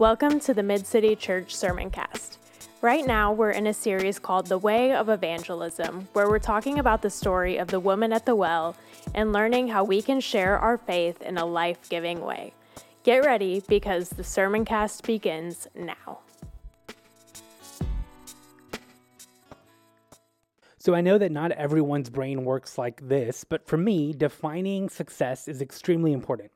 Welcome to the Mid City Church Sermon Cast. Right now, we're in a series called The Way of Evangelism, where we're talking about the story of the woman at the well and learning how we can share our faith in a life giving way. Get ready because the sermon cast begins now. So I know that not everyone's brain works like this, but for me, defining success is extremely important.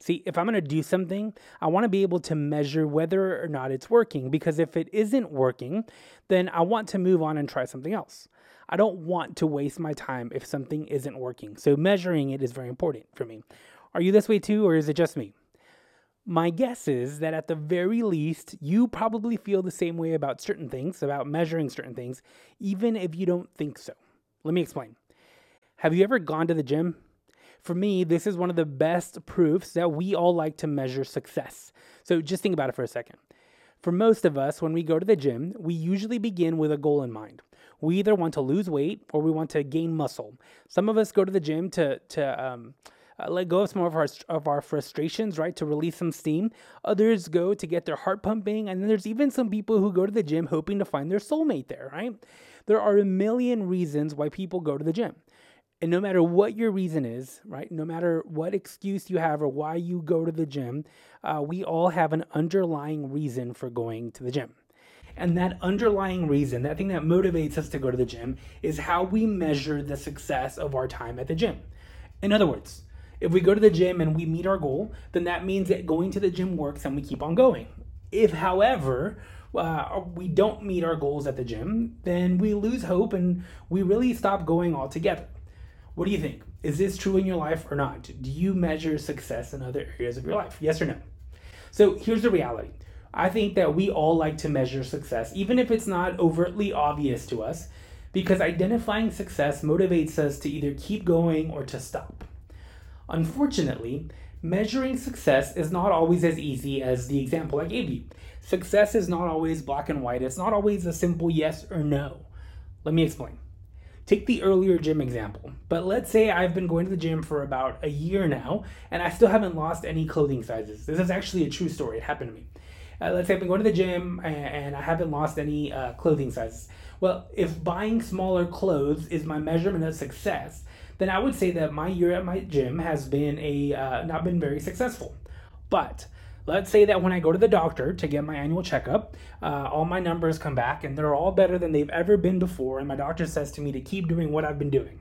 See, if I'm going to do something, I want to be able to measure whether or not it's working because if it isn't working, then I want to move on and try something else. I don't want to waste my time if something isn't working. So measuring it is very important for me. Are you this way too, or is it just me? My guess is that at the very least, you probably feel the same way about certain things, about measuring certain things, even if you don't think so. Let me explain. Have you ever gone to the gym? For me, this is one of the best proofs that we all like to measure success. So just think about it for a second. For most of us, when we go to the gym, we usually begin with a goal in mind. We either want to lose weight or we want to gain muscle. Some of us go to the gym to to um, uh, let go of some of our of our frustrations, right? To release some steam. Others go to get their heart pumping, and then there's even some people who go to the gym hoping to find their soulmate there, right? There are a million reasons why people go to the gym. And no matter what your reason is, right? No matter what excuse you have or why you go to the gym, uh, we all have an underlying reason for going to the gym. And that underlying reason, that thing that motivates us to go to the gym, is how we measure the success of our time at the gym. In other words, if we go to the gym and we meet our goal, then that means that going to the gym works and we keep on going. If, however, uh, we don't meet our goals at the gym, then we lose hope and we really stop going altogether. What do you think? Is this true in your life or not? Do you measure success in other areas of your life? Yes or no? So here's the reality. I think that we all like to measure success, even if it's not overtly obvious to us, because identifying success motivates us to either keep going or to stop. Unfortunately, measuring success is not always as easy as the example I gave you. Success is not always black and white, it's not always a simple yes or no. Let me explain. Take the earlier gym example, but let's say I've been going to the gym for about a year now and I still haven't lost any clothing sizes. This is actually a true story, it happened to me. Uh, let's say I've been going to the gym and, I haven't lost any uh, clothing sizes. Well, if buying smaller clothes is my measurement of success, then I would say that my year at my gym has been a uh, not been very successful. But Let's say that when I go to the doctor to get my annual checkup, uh, all my numbers come back and they're all better than they've ever been before, and my doctor says to me to keep doing what I've been doing.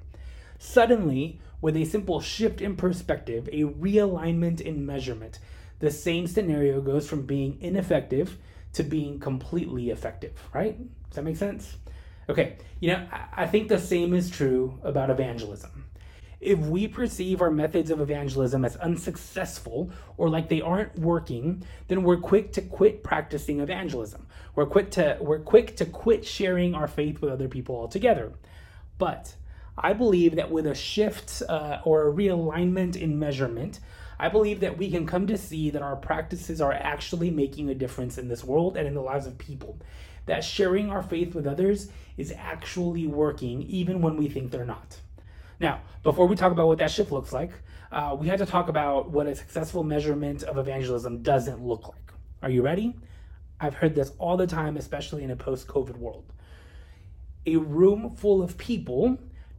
Suddenly, with a simple shift in perspective, a realignment in measurement, the same scenario goes from being ineffective to being completely effective, right? Does that make sense? Okay, you know, I think the same is true about evangelism. If we perceive our methods of evangelism as unsuccessful or like they aren't working, then we're quick to quit practicing evangelism. We're quick to we're quick to quit sharing our faith with other people altogether. But I believe that with a shift uh, or a realignment in measurement, I believe that we can come to see that our practices are actually making a difference in this world and in the lives of people. That sharing our faith with others is actually working even when we think they're not. Now, before we talk about what that shift looks like, uh, we had to talk about what a successful measurement of evangelism doesn't look like. Are you ready? I've heard this all the time, especially in a post COVID world. A room full of people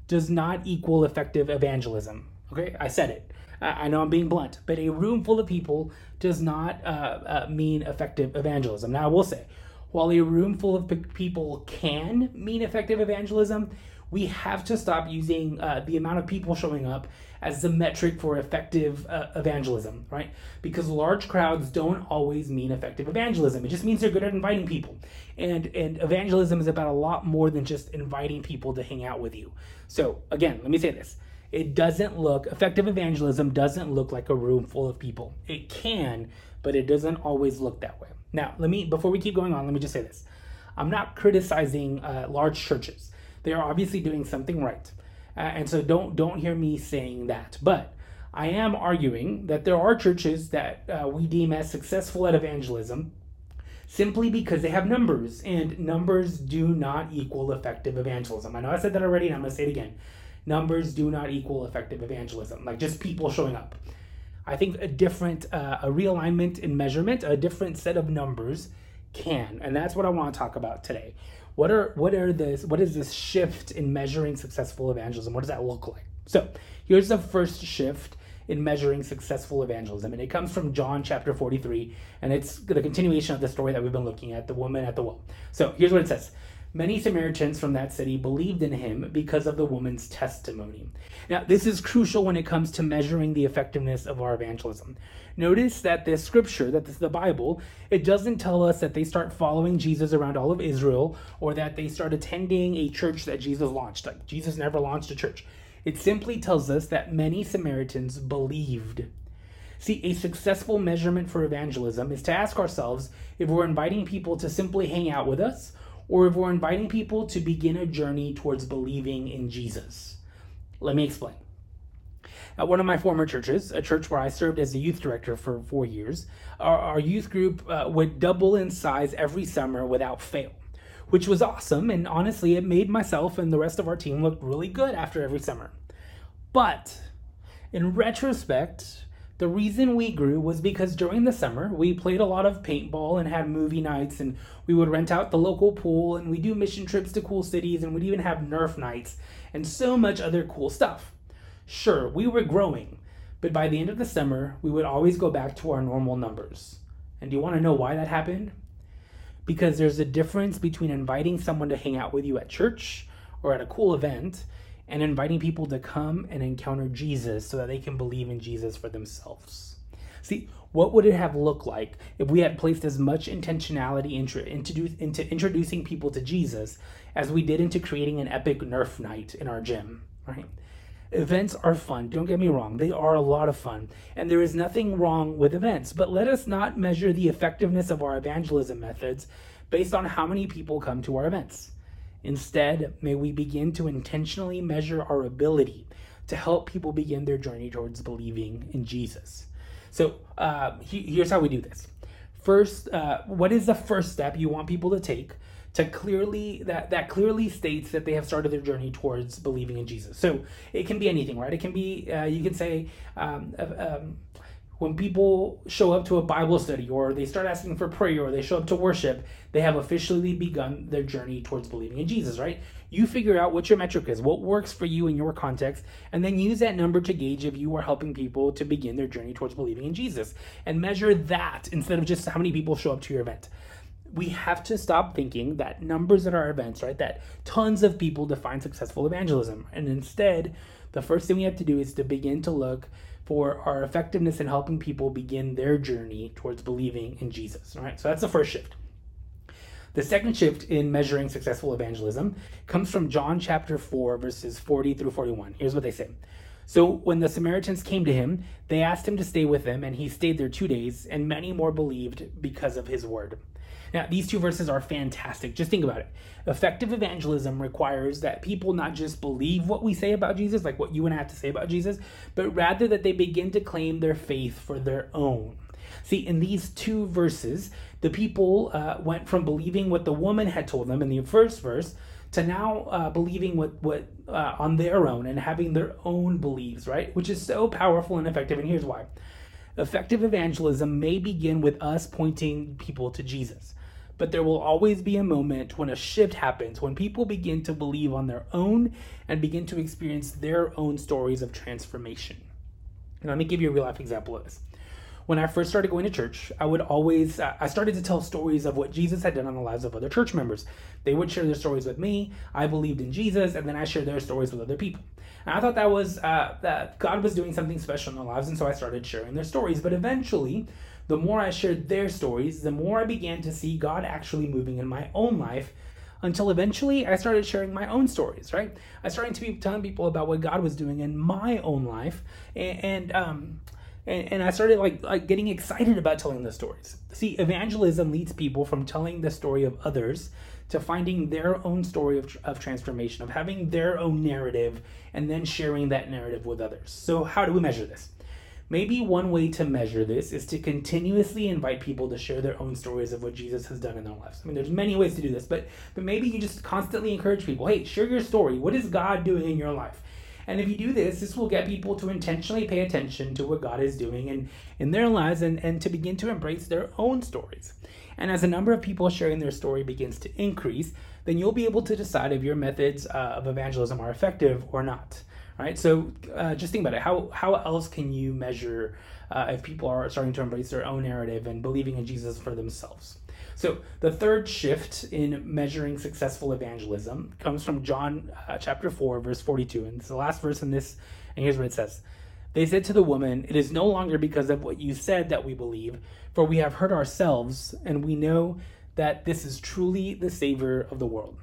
does not equal effective evangelism. Okay, I said it. I know I'm being blunt, but a room full of people does not uh, uh, mean effective evangelism. Now, I will say, while a room full of people can mean effective evangelism, we have to stop using uh, the amount of people showing up as the metric for effective uh, evangelism, right? Because large crowds don't always mean effective evangelism. It just means they're good at inviting people. And and evangelism is about a lot more than just inviting people to hang out with you. So, again, let me say this. It doesn't look effective evangelism doesn't look like a room full of people. It can, but it doesn't always look that way. Now, let me before we keep going on, let me just say this. I'm not criticizing uh, large churches they are obviously doing something right. Uh, and so don't don't hear me saying that. But I am arguing that there are churches that uh, we deem as successful at evangelism simply because they have numbers, and numbers do not equal effective evangelism. I know I said that already, and I'm going to say it again. Numbers do not equal effective evangelism, like just people showing up. I think a different, uh, a realignment in measurement, a different set of numbers can. And that's what I want to talk about today. What are what are this what is this shift in measuring successful evangelism? What does that look like? So here's the first shift in measuring successful evangelism. And it comes from John chapter 43, and it's the continuation of the story that we've been looking at, the woman at the well. So here's what it says. Many Samaritans from that city believed in him because of the woman's testimony. Now, this is crucial when it comes to measuring the effectiveness of our evangelism. Notice that this scripture, that this the Bible, it doesn't tell us that they start following Jesus around all of Israel or that they start attending a church that Jesus launched. Like Jesus never launched a church. It simply tells us that many Samaritans believed. See, a successful measurement for evangelism is to ask ourselves if we're inviting people to simply hang out with us or if we're inviting people to begin a journey towards believing in Jesus. Let me explain. At one of my former churches, a church where I served as a youth director for four years, our, our youth group uh, would double in size every summer without fail, which was awesome. And honestly, it made myself and the rest of our team look really good after every summer. But in retrospect, the reason we grew was because during the summer we played a lot of paintball and had movie nights and we would rent out the local pool and we do mission trips to cool cities and we'd even have nerf nights and so much other cool stuff. Sure, we were growing, but by the end of the summer we would always go back to our normal numbers. And do you want to know why that happened? Because there's a difference between inviting someone to hang out with you at church or at a cool event and inviting people to come and encounter Jesus so that they can believe in Jesus for themselves. See, what would it have looked like if we had placed as much intentionality into, introducing people to Jesus as we did into creating an epic Nerf night in our gym, right? Events are fun, don't get me wrong, they are a lot of fun, and there is nothing wrong with events, but let us not measure the effectiveness of our evangelism methods based on how many people come to our events. Instead, may we begin to intentionally measure our ability to help people begin their journey towards believing in Jesus. So uh, he, here's how we do this. First, uh, what is the first step you want people to take to clearly that that clearly states that they have started their journey towards believing in Jesus? So it can be anything, right? It can be uh, you can say. Um, um, when people show up to a Bible study or they start asking for prayer or they show up to worship, they have officially begun their journey towards believing in Jesus, right? You figure out what your metric is, what works for you in your context, and then use that number to gauge if you are helping people to begin their journey towards believing in Jesus and measure that instead of just how many people show up to your event. We have to stop thinking that numbers at our events, right? That tons of people define successful evangelism. And instead, the first thing we have to do is to begin to look for our effectiveness in helping people begin their journey towards believing in Jesus. All right, so that's the first shift. The second shift in measuring successful evangelism comes from John chapter 4, verses 40 through 41. Here's what they say. So when the Samaritans came to him, they asked him to stay with them, and he stayed there two days, and many more believed because of his word. Now, these two verses are fantastic. Just think about it. Effective evangelism requires that people not just believe what we say about Jesus, like what you and I have to say about Jesus, but rather that they begin to claim their faith for their own. See, in these two verses, the people uh, went from believing what the woman had told them in the first verse to now uh, believing what what uh, on their own and having their own beliefs, right? Which is so powerful and effective. And here's why: effective evangelism may begin with us pointing people to Jesus. But there will always be a moment when a shift happens, when people begin to believe on their own and begin to experience their own stories of transformation. And let me give you a real life example of this. When I first started going to church, I would always, I started to tell stories of what Jesus had done on the lives of other church members. They would share their stories with me. I believed in Jesus, and then I shared their stories with other people. And I thought that was, uh, that God was doing something special in their lives, and so I started sharing their stories. But eventually, the more I shared their stories, the more I began to see God actually moving in my own life until eventually I started sharing my own stories, right? I started to be telling people about what God was doing in my own life and, and um and, and I started like like getting excited about telling the stories. See, evangelism leads people from telling the story of others to finding their own story of, of transformation, of having their own narrative, and then sharing that narrative with others. So, how do we measure this? Maybe one way to measure this is to continuously invite people to share their own stories of what Jesus has done in their lives. I mean, there's many ways to do this, but but maybe you just constantly encourage people, hey, share your story. What is God doing in your life? And if you do this, this will get people to intentionally pay attention to what God is doing in, in their lives and, and to begin to embrace their own stories. And as the number of people sharing their story begins to increase, then you'll be able to decide if your methods uh, of evangelism are effective or not. Right. So uh, just think about it. How how else can you measure uh, if people are starting to embrace their own narrative and believing in Jesus for themselves? So the third shift in measuring successful evangelism comes from John uh, chapter 4 verse 42 and it's the last verse in this and here's what it says. They said to the woman, "It is no longer because of what you said that we believe, for we have heard ourselves and we know that this is truly the savior of the world."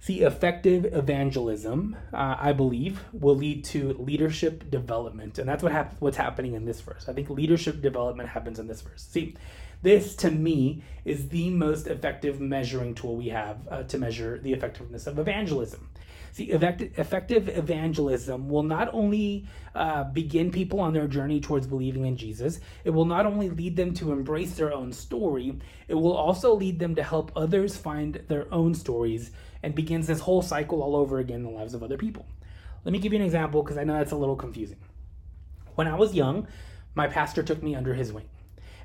See, effective evangelism, uh, I believe, will lead to leadership development, and that's what hap- what's happening in this verse. I think leadership development happens in this verse. See, this to me is the most effective measuring tool we have uh, to measure the effectiveness of evangelism. See, effective evangelism will not only uh, begin people on their journey towards believing in Jesus, it will not only lead them to embrace their own story, it will also lead them to help others find their own stories and begins this whole cycle all over again in the lives of other people. Let me give you an example because I know that's a little confusing. When I was young, my pastor took me under his wing.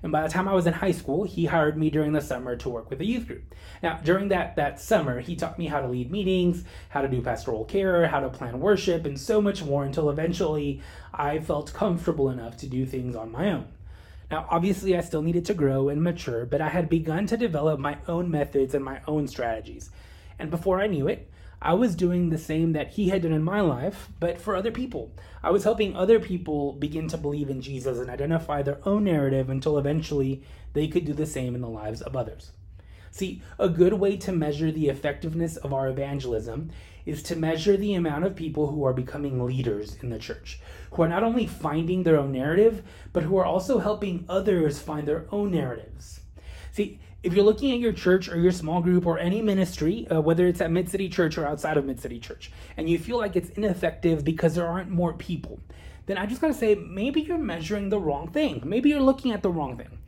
And by the time I was in high school, he hired me during the summer to work with a youth group. Now, during that, that summer, he taught me how to lead meetings, how to do pastoral care, how to plan worship, and so much more until eventually I felt comfortable enough to do things on my own. Now, obviously, I still needed to grow and mature, but I had begun to develop my own methods and my own strategies. And before I knew it, I was doing the same that he had done in my life, but for other people. I was helping other people begin to believe in Jesus and identify their own narrative until eventually they could do the same in the lives of others. See, a good way to measure the effectiveness of our evangelism is to measure the amount of people who are becoming leaders in the church, who are not only finding their own narrative, but who are also helping others find their own narratives. See, if you're looking at your church or your small group or any ministry, uh, whether it's at Mid City Church or outside of Mid City Church, and you feel like it's ineffective because there aren't more people, then I just gotta say maybe you're measuring the wrong thing. Maybe you're looking at the wrong thing.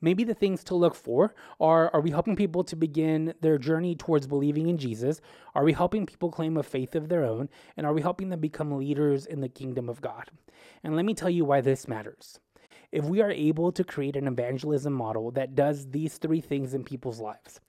Maybe the things to look for are are we helping people to begin their journey towards believing in Jesus? Are we helping people claim a faith of their own? And are we helping them become leaders in the kingdom of God? And let me tell you why this matters if we are able to create an evangelism model that does these three things in people's lives,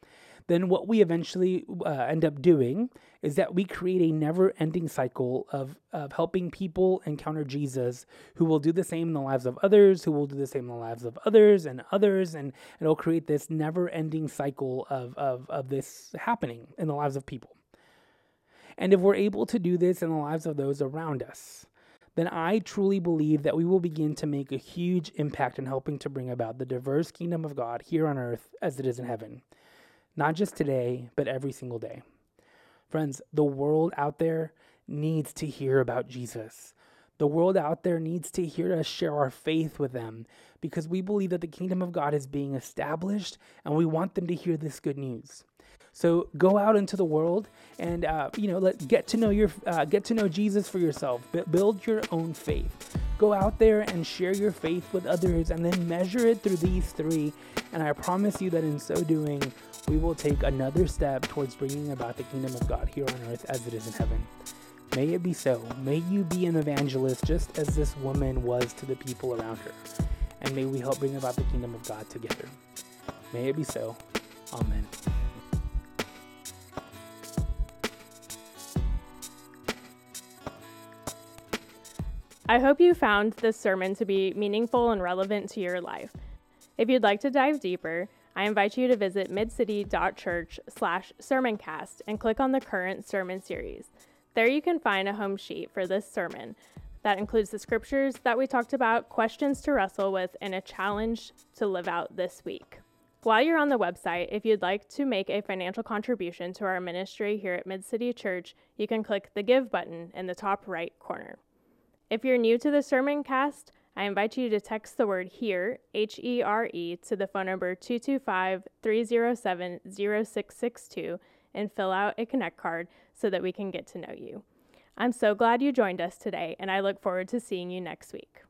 then what we eventually uh, end up doing is that we create a never ending cycle of, of helping people encounter Jesus who will do the same in the lives of others, who will do the same in the lives of others and others. And it'll create this never ending cycle of, of, of this happening in the lives of people. And if we're able to do this in the lives of those around us, then I truly believe that we will begin to make a huge impact in helping to bring about the diverse kingdom of God here on earth as it is in heaven. Not just today, but every single day. Friends, the world out there needs to hear about Jesus. The world out there needs to hear us share our faith with them because we believe that the kingdom of God is being established and we want them to hear this good news. So go out into the world and uh, you know let get to know your uh, get to know Jesus for yourself. Build your own faith. Go out there and share your faith with others, and then measure it through these three. And I promise you that in so doing, we will take another step towards bringing about the kingdom of God here on earth as it is in heaven. May it be so. May you be an evangelist just as this woman was to the people around her. And may we help bring about the kingdom of God together. May it be so. Amen. I hope you found this sermon to be meaningful and relevant to your life. If you'd like to dive deeper, I invite you to visit midcity.church slash sermoncast and click on the current sermon series. There you can find a home sheet for this sermon that includes the scriptures that we talked about, questions to wrestle with, and a challenge to live out this week. While you're on the website, if you'd like to make a financial contribution to our ministry here at Mid City Church, you can click the Give button in the top right corner. If you're new to the sermon cast, I invite you to text the word HERE, H E R E, to the phone number 225 307 0662 and fill out a Connect card so that we can get to know you. I'm so glad you joined us today, and I look forward to seeing you next week.